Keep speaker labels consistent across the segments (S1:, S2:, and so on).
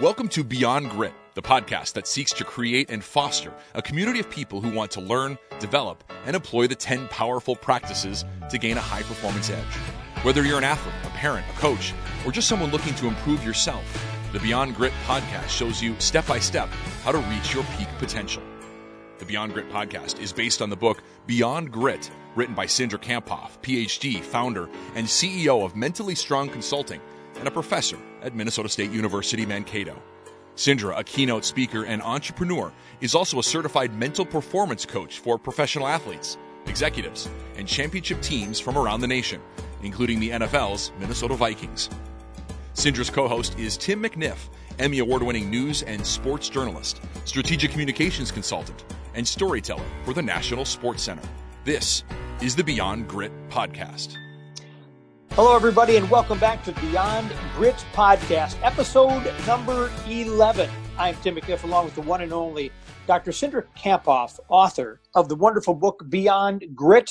S1: Welcome to Beyond Grit, the podcast that seeks to create and foster a community of people who want to learn, develop, and employ the 10 powerful practices to gain a high performance edge. Whether you're an athlete, a parent, a coach, or just someone looking to improve yourself, the Beyond Grit podcast shows you step by step how to reach your peak potential. The Beyond Grit podcast is based on the book Beyond Grit, written by Cindra Kamphoff, PhD, founder, and CEO of Mentally Strong Consulting and a professor at Minnesota State University Mankato. Cindra, a keynote speaker and entrepreneur, is also a certified mental performance coach for professional athletes, executives, and championship teams from around the nation, including the NFL's Minnesota Vikings. Cindra's co host is Tim McNiff, Emmy Award winning news and sports journalist, strategic communications consultant, and storyteller for the National Sports Center. This is the Beyond Grit podcast.
S2: Hello, everybody, and welcome back to Beyond Grit Podcast, episode number 11. I'm Tim McNiff, along with the one and only Dr. Cindra Kamphoff, author of the wonderful book Beyond Grit.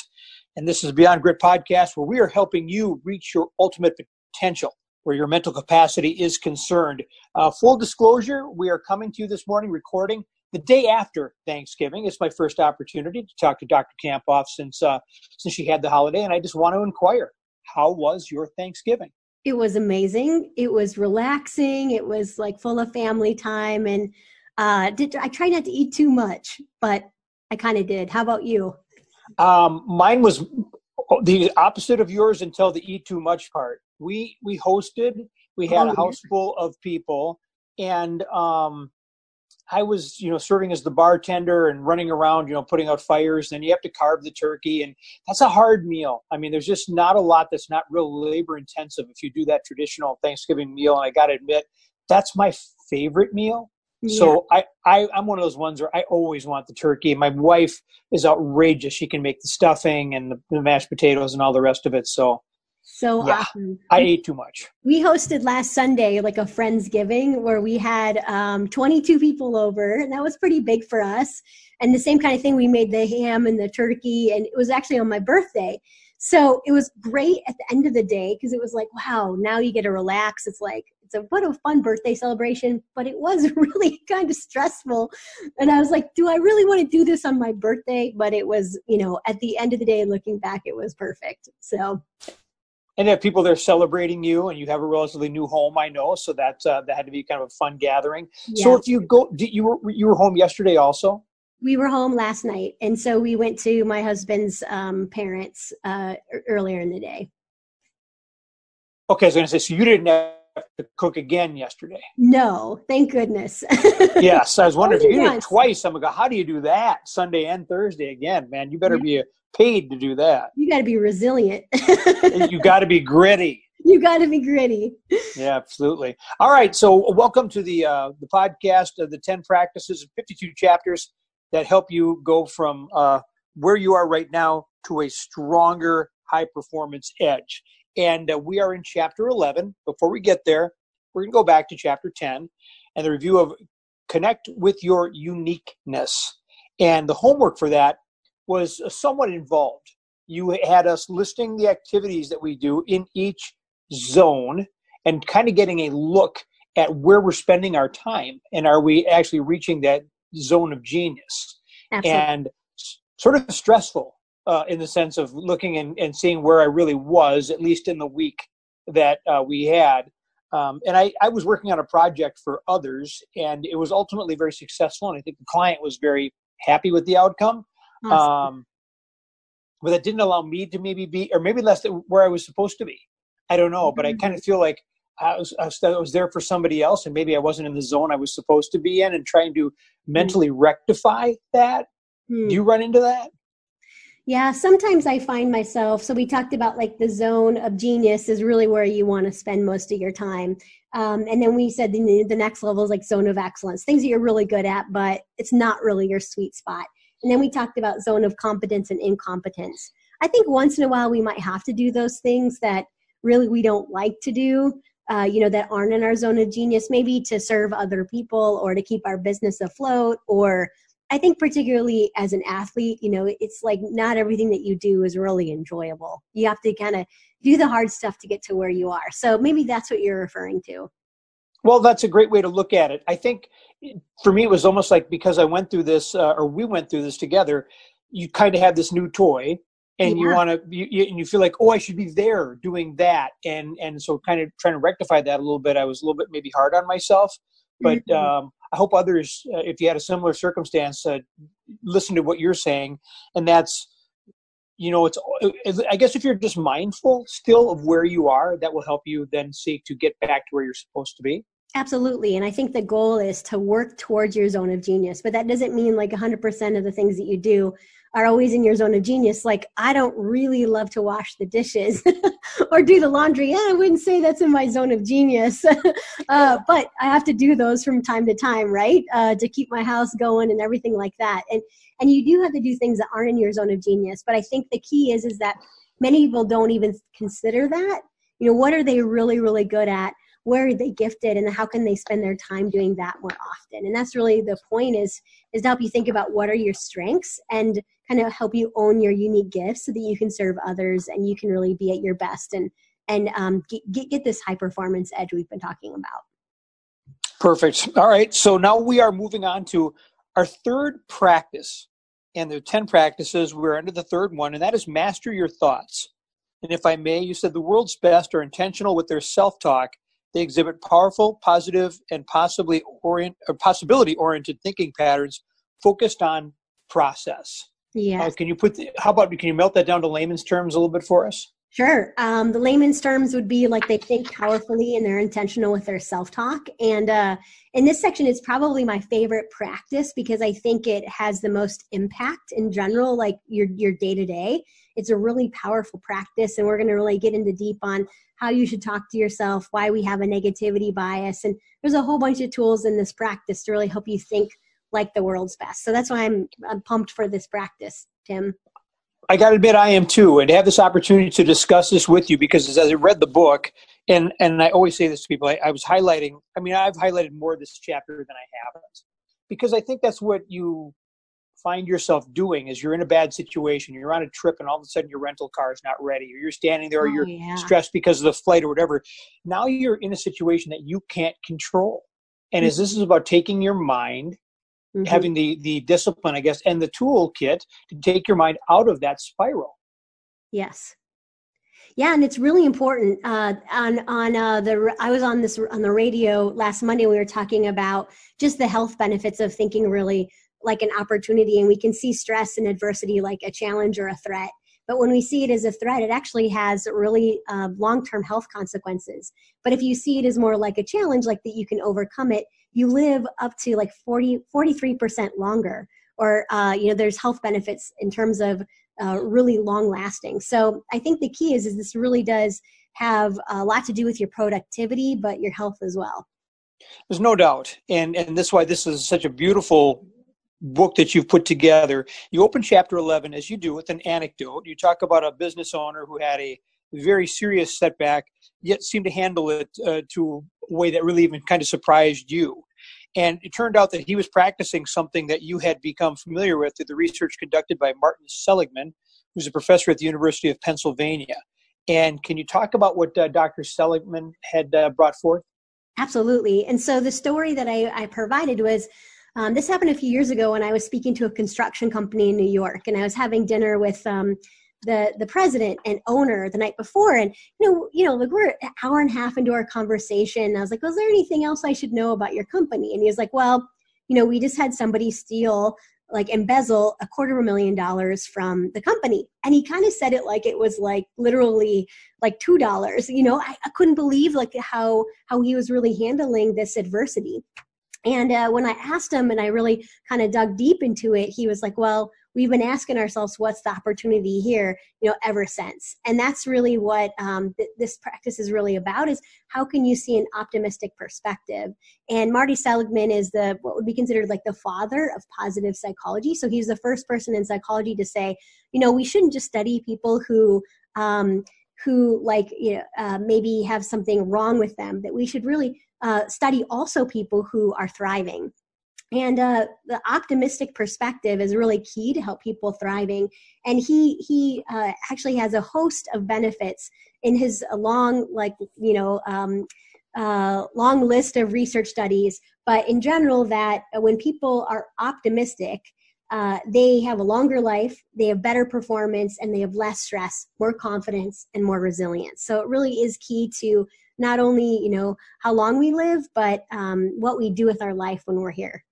S2: And this is Beyond Grit Podcast, where we are helping you reach your ultimate potential, where your mental capacity is concerned. Uh, full disclosure, we are coming to you this morning recording the day after Thanksgiving. It's my first opportunity to talk to Dr. Kamphoff since uh, since she had the holiday, and I just want to inquire how was your Thanksgiving?
S3: It was amazing. It was relaxing. It was like full of family time, and uh, did I try not to eat too much, but I kind of did. How about you?
S2: Um, mine was the opposite of yours until the eat too much part. We we hosted. We had oh, a house full of people, and um, I was, you know, serving as the bartender and running around, you know, putting out fires. And then you have to carve the turkey, and that's a hard meal. I mean, there's just not a lot that's not real labor intensive if you do that traditional Thanksgiving meal. And I got to admit, that's my favorite meal. Yeah. So I, I, I'm one of those ones where I always want the turkey. My wife is outrageous. She can make the stuffing and the, the mashed potatoes and all the rest of it. So
S3: so
S2: yeah, awesome. I ate too much.
S3: We hosted last Sunday like a Friendsgiving where we had um, 22 people over, and that was pretty big for us. And the same kind of thing, we made the ham and the turkey, and it was actually on my birthday. So it was great at the end of the day because it was like, wow, now you get to relax. It's like, it's a what a fun birthday celebration, but it was really kind of stressful. And I was like, do I really want to do this on my birthday? But it was, you know, at the end of the day, looking back, it was perfect. So
S2: and have people there celebrating you and you have a relatively new home i know so that uh, that had to be kind of a fun gathering. Yeah. so if you go you were you were home yesterday also?
S3: We were home last night and so we went to my husband's um, parents uh, earlier in the day.
S2: Okay so i was going to say so you didn't have to cook again yesterday
S3: no thank goodness
S2: yes i was wondering if you did it twice i'm like how do you do that sunday and thursday again man you better be paid to do that.
S3: You got to be resilient.
S2: you got to be gritty.
S3: You got to be gritty.
S2: Yeah, absolutely. All right, so welcome to the uh, the podcast of the ten practices and fifty two chapters that help you go from uh, where you are right now to a stronger high performance edge. And uh, we are in chapter eleven. Before we get there, we're going to go back to chapter ten and the review of connect with your uniqueness. And the homework for that was uh, somewhat involved. You had us listing the activities that we do in each zone and kind of getting a look at where we're spending our time and are we actually reaching that zone of genius Absolutely. and sort of stressful uh, in the sense of looking and, and seeing where i really was at least in the week that uh, we had um, and I, I was working on a project for others and it was ultimately very successful and i think the client was very happy with the outcome um, but that didn't allow me to maybe be, or maybe less where I was supposed to be. I don't know, but I kind of mm-hmm. feel like I was, I was there for somebody else, and maybe I wasn't in the zone I was supposed to be in, and trying to mentally mm. rectify that. Mm. Do you run into that?
S3: Yeah, sometimes I find myself. So we talked about like the zone of genius is really where you want to spend most of your time. Um, and then we said the, the next level is like zone of excellence, things that you're really good at, but it's not really your sweet spot. And then we talked about zone of competence and incompetence. I think once in a while we might have to do those things that really we don't like to do, uh, you know, that aren't in our zone of genius, maybe to serve other people or to keep our business afloat. Or I think, particularly as an athlete, you know, it's like not everything that you do is really enjoyable. You have to kind of do the hard stuff to get to where you are. So maybe that's what you're referring to.
S2: Well, that's a great way to look at it. I think for me, it was almost like because I went through this, uh, or we went through this together. You kind of have this new toy, and yeah. you want to, you, you, and you feel like, oh, I should be there doing that, and and so kind of trying to rectify that a little bit. I was a little bit maybe hard on myself, but mm-hmm. um, I hope others, uh, if you had a similar circumstance, uh, listen to what you're saying, and that's you know it's i guess if you're just mindful still of where you are that will help you then seek to get back to where you're supposed to be
S3: absolutely and i think the goal is to work towards your zone of genius but that doesn't mean like 100% of the things that you do are always in your zone of genius. Like, I don't really love to wash the dishes or do the laundry. Yeah, I wouldn't say that's in my zone of genius. uh, but I have to do those from time to time, right? Uh, to keep my house going and everything like that. And and you do have to do things that aren't in your zone of genius. But I think the key is is that many people don't even consider that. You know, what are they really, really good at? Where are they gifted and how can they spend their time doing that more often? And that's really the point is is to help you think about what are your strengths and kind of help you own your unique gifts so that you can serve others and you can really be at your best and and um, get, get this high performance edge we've been talking about.
S2: Perfect. All right. So now we are moving on to our third practice. And there are 10 practices. We're under the third one and that is master your thoughts. And if i may you said the world's best are intentional with their self-talk they exhibit powerful, positive, and possibly orient or possibility oriented thinking patterns focused on process.
S3: Yeah.
S2: Uh, can you put? The, how about can you melt that down to layman's terms a little bit for us?
S3: Sure. Um, the layman's terms would be like they think powerfully and they're intentional with their self talk. And uh, in this section, it's probably my favorite practice because I think it has the most impact in general, like your your day to day. It's a really powerful practice, and we're going to really get into deep on how you should talk to yourself, why we have a negativity bias, and there's a whole bunch of tools in this practice to really help you think like the world's best. So that's why I'm I'm pumped for this practice, Tim.
S2: I got to admit, I am too, and to have this opportunity to discuss this with you because as I read the book, and and I always say this to people, I, I was highlighting. I mean, I've highlighted more of this chapter than I haven't because I think that's what you find yourself doing is you're in a bad situation you're on a trip and all of a sudden your rental car is not ready or you're standing there or oh, you're yeah. stressed because of the flight or whatever now you're in a situation that you can't control and mm-hmm. as this is about taking your mind mm-hmm. having the the discipline i guess and the toolkit to take your mind out of that spiral
S3: yes yeah, and it's really important. Uh, on on uh, the I was on this on the radio last Monday. We were talking about just the health benefits of thinking really like an opportunity and we can see stress and adversity like a challenge or a threat but when we see it as a threat it actually has really uh, long-term health consequences but if you see it as more like a challenge like that you can overcome it you live up to like 40 43% longer or uh, you know there's health benefits in terms of uh, really long lasting so i think the key is is this really does have a lot to do with your productivity but your health as well
S2: there's no doubt and and this is why this is such a beautiful book that you've put together. You open chapter 11, as you do, with an anecdote. You talk about a business owner who had a very serious setback, yet seemed to handle it uh, to way that really even kind of surprised you. And it turned out that he was practicing something that you had become familiar with through the research conducted by Martin Seligman, who's a professor at the University of Pennsylvania. And can you talk about what uh, Dr. Seligman had uh, brought forth?
S3: Absolutely. And so the story that I, I provided was um, this happened a few years ago when I was speaking to a construction company in New York, and I was having dinner with um, the the president and owner the night before, and you know, you know, like we're an hour and a half into our conversation. I was like, "Was there anything else I should know about your company?" And he was like, "Well, you know, we just had somebody steal." like embezzle a quarter of a million dollars from the company and he kind of said it like it was like literally like two dollars you know I, I, couldn't believe like how how he was really handling this adversity and uh, when I asked him and I really kind of dug deep into it, he was like, well, we've been asking ourselves, what's the opportunity here, you know, ever since. And that's really what um, th- this practice is really about is how can you see an optimistic perspective? And Marty Seligman is the, what would be considered like the father of positive psychology. So he's the first person in psychology to say, you know, we shouldn't just study people who, um, who like you know uh, maybe have something wrong with them that we should really uh, study also people who are thriving. And uh, the optimistic perspective is really key to help people thriving. And he he uh, actually has a host of benefits in his long, like you know, um, uh, long list of research studies, but in general, that when people are optimistic, uh, they have a longer life, they have better performance, and they have less stress, more confidence, and more resilience. So it really is key to not only you know how long we live, but um, what we do with our life when we're here.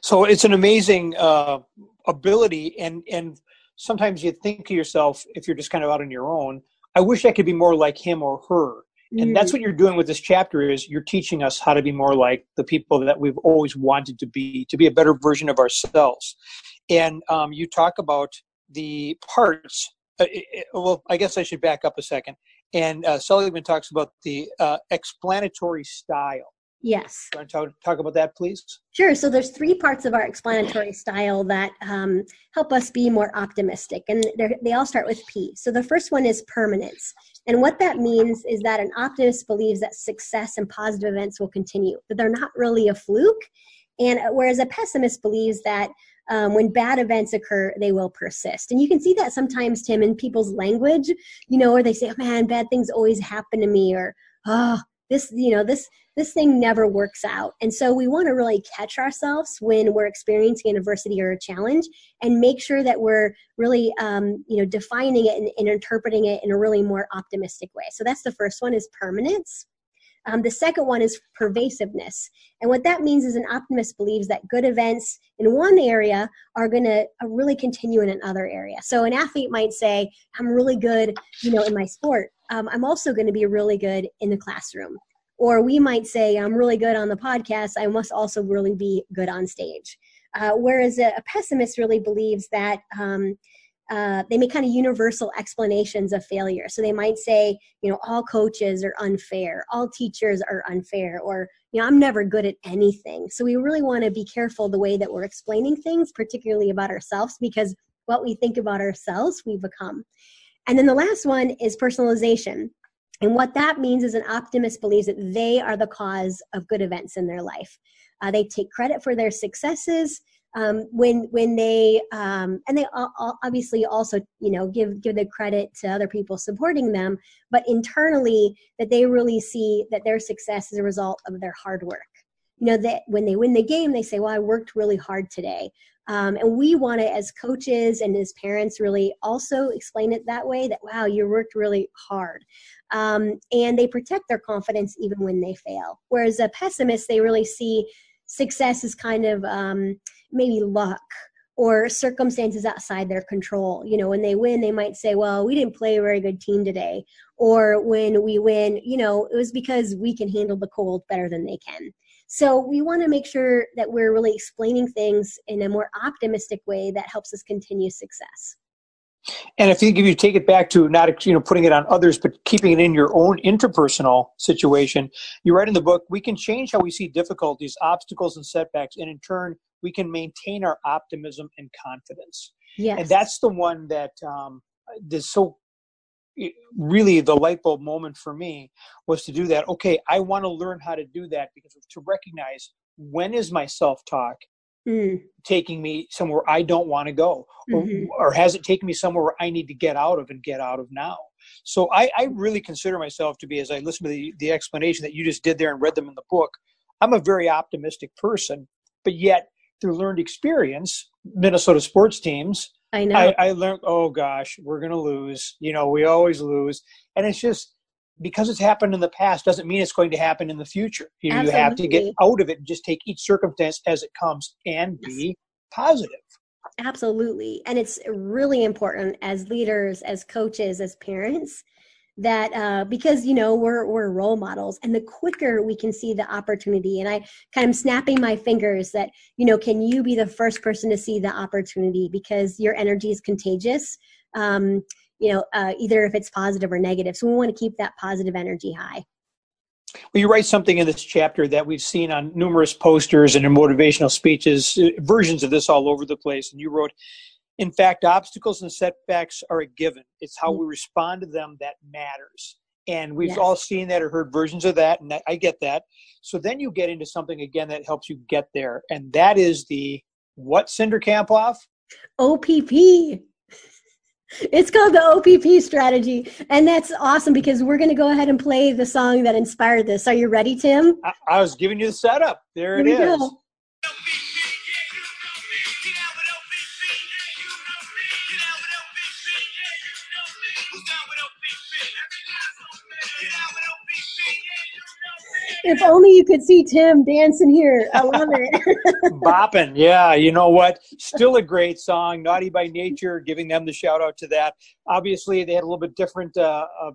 S2: So it's an amazing uh, ability, and and sometimes you think to yourself, if you're just kind of out on your own, I wish I could be more like him or her. And that's mm. what you're doing with this chapter is you're teaching us how to be more like the people that we've always wanted to be, to be a better version of ourselves. And um, you talk about the parts. Uh, well, I guess I should back up a second. And uh, Seligman talks about the uh, explanatory style.
S3: Yes.
S2: Want to talk, talk about that, please?
S3: Sure. So there's three parts of our explanatory style that um, help us be more optimistic, and they all start with P. So the first one is permanence, and what that means is that an optimist believes that success and positive events will continue, that they're not really a fluke, and uh, whereas a pessimist believes that um, when bad events occur, they will persist. And you can see that sometimes, Tim, in people's language, you know, where they say, oh, man, bad things always happen to me, or, oh, this, you know, this this thing never works out. And so we want to really catch ourselves when we're experiencing adversity or a challenge and make sure that we're really, um, you know, defining it and, and, interpreting it in a really more optimistic way. So that's the first one is permanence. Um, the second one is pervasiveness. And what that means is an optimist believes that good events in one area are going to uh, really continue in another area. So an athlete might say, I'm really good, you know, in my sport. Um, I'm also going to be really good in the classroom. Or we might say, I'm really good on the podcast, I must also really be good on stage. Uh, whereas a, a, pessimist really believes that um, uh, they make kind of universal explanations of failure. So they might say, you know, all coaches are unfair, all teachers are unfair, or, you know, I'm never good at anything. So we really want to be careful the way that we're explaining things, particularly about ourselves, because what we think about ourselves, we become. And then the last one is personalization. And what that means is an optimist believes that they are the cause of good events in their life. Uh, they take credit for their successes um, when when they um, and they obviously also you know give give the credit to other people supporting them, but internally that they really see that their success is a result of their hard work. You know that when they win the game, they say, "Well, I worked really hard today." Um, and we want to, as coaches and as parents, really also explain it that way that, wow, you worked really hard. Um, and they protect their confidence even when they fail. Whereas a pessimist, they really see success as kind of um, maybe luck or circumstances outside their control. You know, when they win, they might say, well, we didn't play a very good team today. Or when we win, you know, it was because we can handle the cold better than they can. So we want to make sure that we're really explaining things in a more optimistic way that helps us continue success.
S2: And if you, if you take it back to not you know putting it on others, but keeping it in your own interpersonal situation, you write in the book, we can change how we see difficulties, obstacles, and setbacks, and in turn, we can maintain our optimism and confidence.
S3: Yes.
S2: And that's the one that um, is so really the light bulb moment for me was to do that. Okay, I want to learn how to do that because to recognize when is my self talk mm. taking me somewhere I don't want to go, mm-hmm. or, or, has it taken me somewhere where I need to get out of and get out of now? So I, I really consider myself to be, as I listen to the, the explanation that you just did there and read them in the book, I'm a very optimistic person, but yet through learned experience, Minnesota sports teams,
S3: I know. I,
S2: I learned, oh gosh, we're going to lose. You know, we always lose. And it's just because it's happened in the past doesn't mean it's going to happen in the future. You, know, you have to get out of it and just take each circumstance as it comes and be positive.
S3: Absolutely. And it's really important as leaders, as coaches, as parents that uh, because you know we're we're role models and the quicker we can see the opportunity and i kind of snapping my fingers that you know can you be the first person to see the opportunity because your energy is contagious um, you know uh, either if it's positive or negative so we want to keep that positive energy high
S2: well, you write something in this chapter that we've seen on numerous posters and in motivational speeches, uh, versions of this all over the place. And you wrote, in fact, obstacles and setbacks are a given. It's how we respond to them that matters. And we've yes. all seen that or heard versions of that, and I get that. So then you get into something again that helps you get there, and that is the what, Cindra Kamphoff?
S3: OPP. It's called the OPP strategy. And that's awesome because we're going to go ahead and play the song that inspired this. Are you ready, Tim?
S2: I, I was giving you the setup. There, there it is. Go.
S3: If only you could see Tim dancing here. I love it.
S2: Bopping. Yeah. You know what? Still a great song. Naughty by Nature, giving them the shout out to that. Obviously, they had a little bit different. Uh, uh,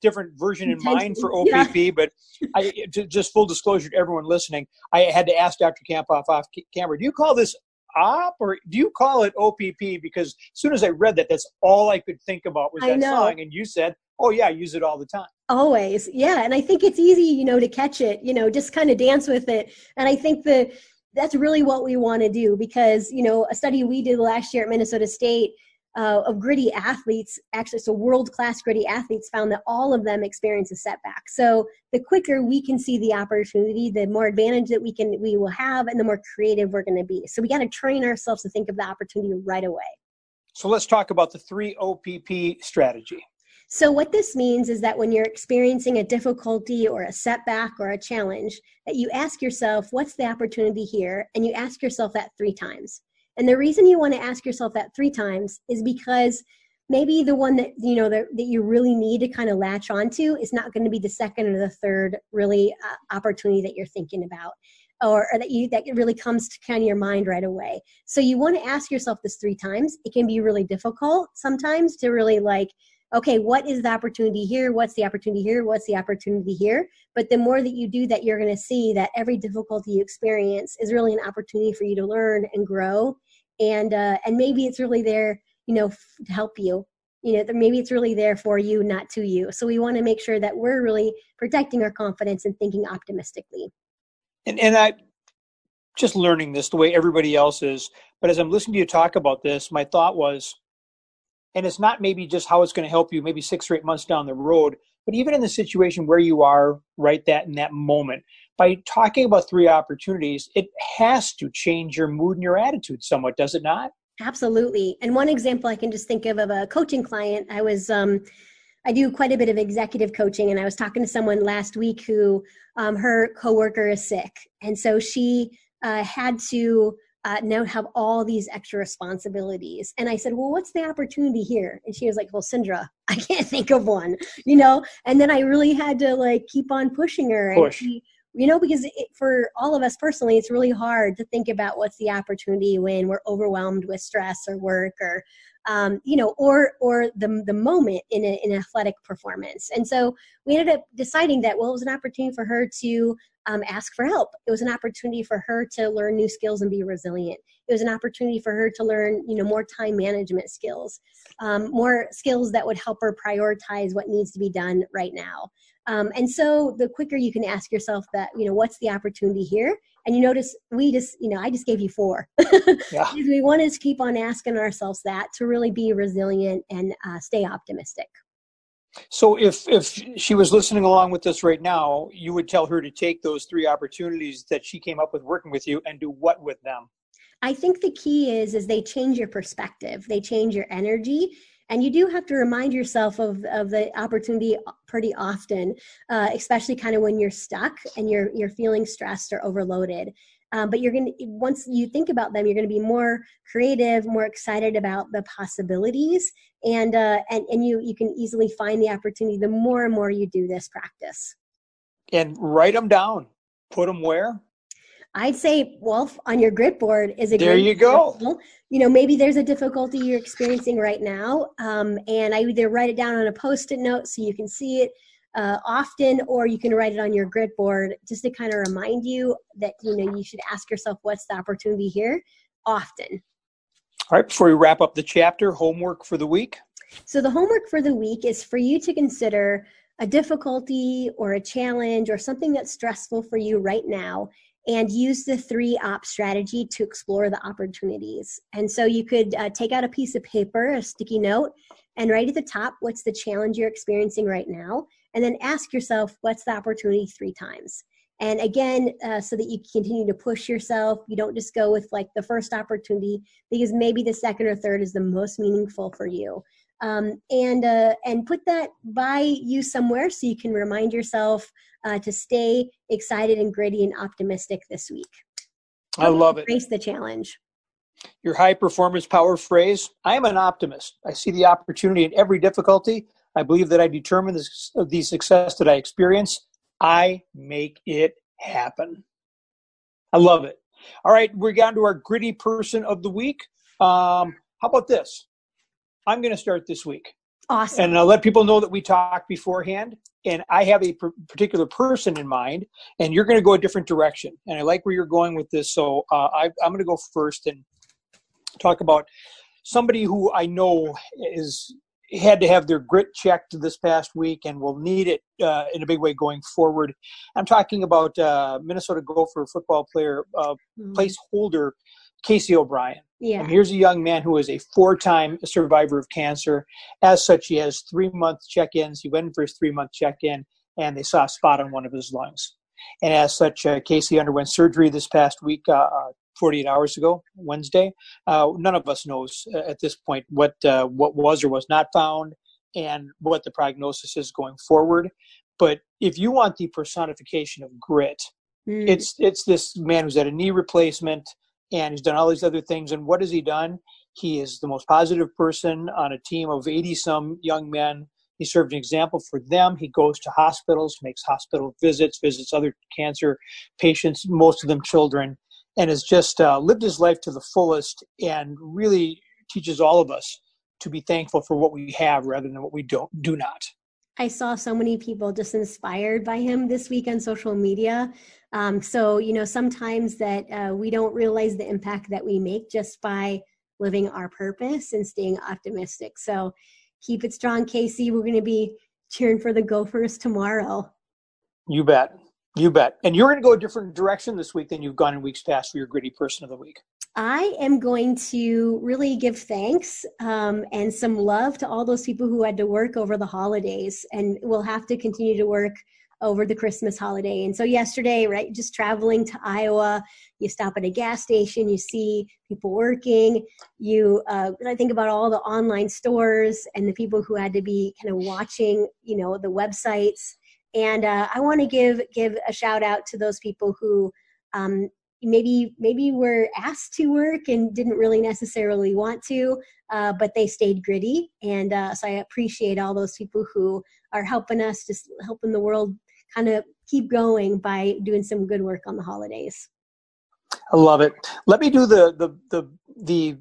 S2: different version in mind for OPP, yeah. but I, just full disclosure to everyone listening, I had to ask Dr. Kamphoff off camera, do you call this op or do you call it OPP? Because as soon as I read that, that's all I could think about was that song. And you said, oh yeah, I use it all the time.
S3: Always. Yeah. And I think it's easy, you know, to catch it, you know, just kind of dance with it. And I think the, that's really what we want to do because, you know, a study we did last year at Minnesota State uh, of gritty athletes, actually, so world class gritty athletes found that all of them experience a setback. So the quicker we can see the opportunity, the more advantage that we can we will have, and the more creative we're going to be. So we got to train ourselves to think of the opportunity right away.
S2: So let's talk about the three OPP strategy.
S3: So, what this means is that when you're experiencing a difficulty or a setback or a challenge, that you ask yourself, what's the opportunity here? And you ask yourself that three times. And the reason you want to ask yourself that three times is because maybe the one that you know that, that you really need to kind of latch onto is not going to be the second or the third really uh, opportunity that you're thinking about or, or, that you that really comes to kind of your mind right away so you want to ask yourself this three times it can be really difficult sometimes to really like okay, what is the opportunity here? What's the opportunity here? What's the opportunity here? But the more that you do that, you're going to see that every difficulty you experience is really an opportunity for you to learn and grow. And, uh, and maybe it's really there, you know, to help you. You know, maybe it's really there for you, not to you. So we want to make sure that we're really protecting our confidence and thinking optimistically.
S2: And, and I, just learning this the way everybody else is. But as I'm listening to you talk about this, my thought was, and it's not maybe just how it's going to help you maybe six or eight months down the road but even in the situation where you are right that in that moment by talking about three opportunities it has to change your mood and your attitude somewhat does it not?
S3: Absolutely. And one example i can just think of of a coaching client i was um, i do quite a bit of executive coaching and i was talking to someone last week who um, her coworker is sick. And so she uh, had to uh, now have all these extra responsibilities. And I said, Well, what's the opportunity here? And she was like, Well, Cindra, I can't think of one, you know? And then I really had to like keep on pushing her.
S2: Push.
S3: And she, you know, because it, for all of us personally, it's really hard to think about what's the opportunity when we're overwhelmed with stress or work or, um, you know, or or the the moment in, an athletic performance. And so we ended up deciding that well, it was an opportunity for her to um, ask for help. It was an opportunity for her to learn new skills and be resilient. It was an opportunity for her to learn, you know, more time management skills, um, more skills that would help her prioritize what needs to be done right now. Um, and so the quicker you can ask yourself that, you know, what's the opportunity here? And you notice we just, you know, I just gave you four. yeah. we want to keep on asking ourselves that to really be resilient and uh, stay optimistic.
S2: So if if she was listening along with us right now, you would tell her to take those three opportunities that she came up with working with you and do what with them?
S3: I think the key is is they change your perspective. They change your energy and you do have to remind yourself of, of the opportunity pretty often uh, especially kind of when you're stuck and you're you're feeling stressed or overloaded. Um, but you're going to once you think about them you're going to be more creative more excited about the possibilities. And uh, and, and you you can easily find the opportunity the more and more you do this practice.
S2: And write them down. Put them where
S3: I'd say Wolf on your grit board is a
S2: there you go.
S3: You know, maybe there's a difficulty you're experiencing right now, um, and I either write it down on a post-it note so you can see it uh, often, or you can write it on your grit board just to kind of remind you that you know you should ask yourself what's the opportunity here often.
S2: All right, before we wrap up the chapter, homework for the week.
S3: So the homework for the week is for you to consider a difficulty or a challenge or something that's stressful for you right now and use the three op strategy to explore the opportunities. And so you could uh, take out a piece of paper, a sticky note, and write at the top what's the challenge you're experiencing right now? And then ask yourself what's the opportunity three times? And again uh, so that you continue to push yourself. You don't just go with like the first opportunity because maybe the second or third is the most meaningful for you um, and uh, and put that by you somewhere so you can remind yourself uh, to stay excited and gritty and optimistic this week.
S2: I love it.
S3: Embrace the challenge.
S2: Your high performance power phrase I am an optimist. I see the opportunity in every difficulty. I believe that I determine the, the success that I experience. I make it happen. I love it. All right, we're down to our gritty person of the week. Um, how about this? I'm going to start this week.
S3: Awesome.
S2: And I'll let people know that we talked beforehand. And I have a particular person in mind, and you're going to go a different direction. And I like where you're going with this. So uh, I, I'm going to go first and talk about somebody who I know is had to have their grit checked this past week and will need it uh, in a big way going forward. I'm talking about uh, Minnesota Gopher football player, uh, mm-hmm. placeholder Casey O'Brien.
S3: Yeah.
S2: And here's a young man who is a four-time survivor of cancer. As such, he has three-month check-ins. He went in for his three-month check-in, and they saw a spot on one of his lungs. And as such, uh, Casey underwent surgery this past week, uh, uh 48 hours ago, Wednesday. Uh, none of us knows uh, at this point what uh, what was or was not found, and what the prognosis is going forward. But if you want the personification of grit, mm. it's it's this man who's had a knee replacement and he's done all these other things. And what has he done? He is the most positive person on a team of 80 some young men. He served an example for them. He goes to hospitals, makes hospital visits, visits other cancer patients, most of them children, and has just uh, lived his life to the fullest and really teaches all of us to be thankful for what we have rather than what we don't do not.
S3: I saw so many people just inspired by him this week on social media. Um, so, you know, sometimes that uh, we don't realize the impact that we make just by living our purpose and staying optimistic. So, keep it strong, Casey. We're going to be cheering for the Gophers tomorrow.
S2: You bet. You bet. And you're going to go a different direction this week than you've gone in weeks past for your gritty person of the week.
S3: I am going to really give thanks um, and some love to all those people who had to work over the holidays and will have to continue to work over the Christmas holiday. And so yesterday, right, just traveling to Iowa, you stop at a gas station, you see people working. You, uh, I think about all the online stores and the people who had to be kind of watching, you know, the websites. And uh, I want to give give a shout out to those people who um, maybe maybe were asked to work and didn't really necessarily want to, uh, but they stayed gritty. And uh, so I appreciate all those people who are helping us, just helping the world kind of keep going by doing some good work on the holidays.
S2: I love it. Let me do the the the the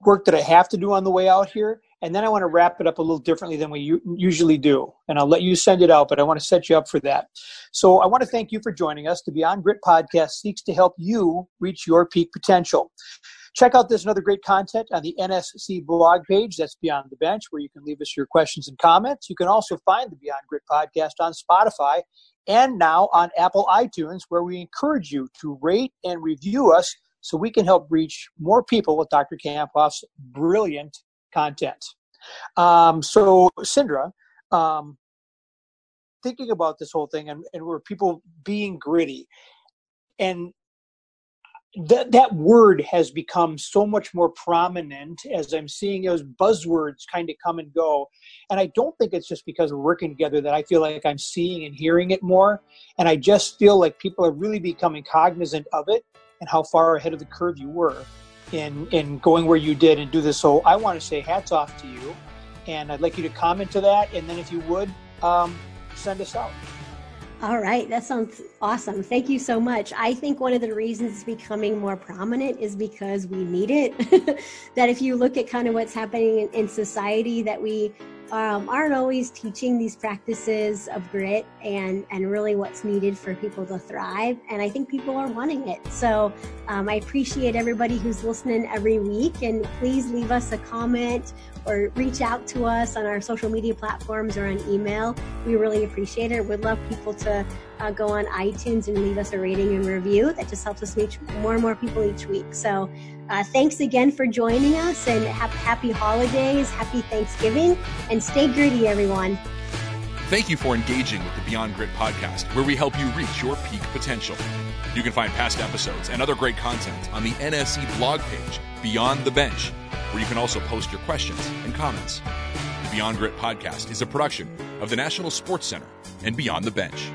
S2: work that I have to do on the way out here, and then I want to wrap it up a little differently than we usually do. And I'll let you send it out, but I want to set you up for that. So I want to thank you for joining us. The Beyond Grit podcast seeks to help you reach your peak potential. Check out this and other great content on the NSC blog page. That's Beyond the Bench, where you can leave us your questions and comments. You can also find the Beyond Grit podcast on Spotify and now on Apple iTunes, where we encourage you to rate and review us so we can help reach more people with Dr. Kamphoff's brilliant content. Um, so, Cindra, um, thinking about this whole thing and, and where people being gritty and that that word has become so much more prominent as I'm seeing those buzzwords kind of come and go. And I don't think it's just because we're working together that I feel like I'm seeing and hearing it more. And I just feel like people are really becoming cognizant of it and how far ahead of the curve you were in in going where you did and do this. So I want to say hats off to you, and I'd like you to comment to that, and then if you would, um, send us out.
S3: All right, that sounds awesome. Thank you so much. I think one of the reasons it's becoming more prominent is because we need it. that if you look at kind of what's happening in, in society, that we um, aren't always teaching these practices of grit and and really what's needed for people to thrive. And I think people are wanting it. So um, I appreciate everybody who's listening every week. And please leave us a comment or reach out to us on our social media platforms or on email. We really appreciate it. We'd love people to uh, go on iTunes and leave us a rating and review. That just helps us reach more and more people each week. So uh, thanks again for joining us and ha- happy holidays, happy Thanksgiving, and stay gritty, everyone.
S1: Thank you for engaging with the Beyond Grit podcast, where we help you reach your peak potential. You can find past episodes and other great content on the NSC blog page, Beyond the Bench, where you can also post your questions and comments. The Beyond Grit podcast is a production of the National Sports Center and Beyond the Bench.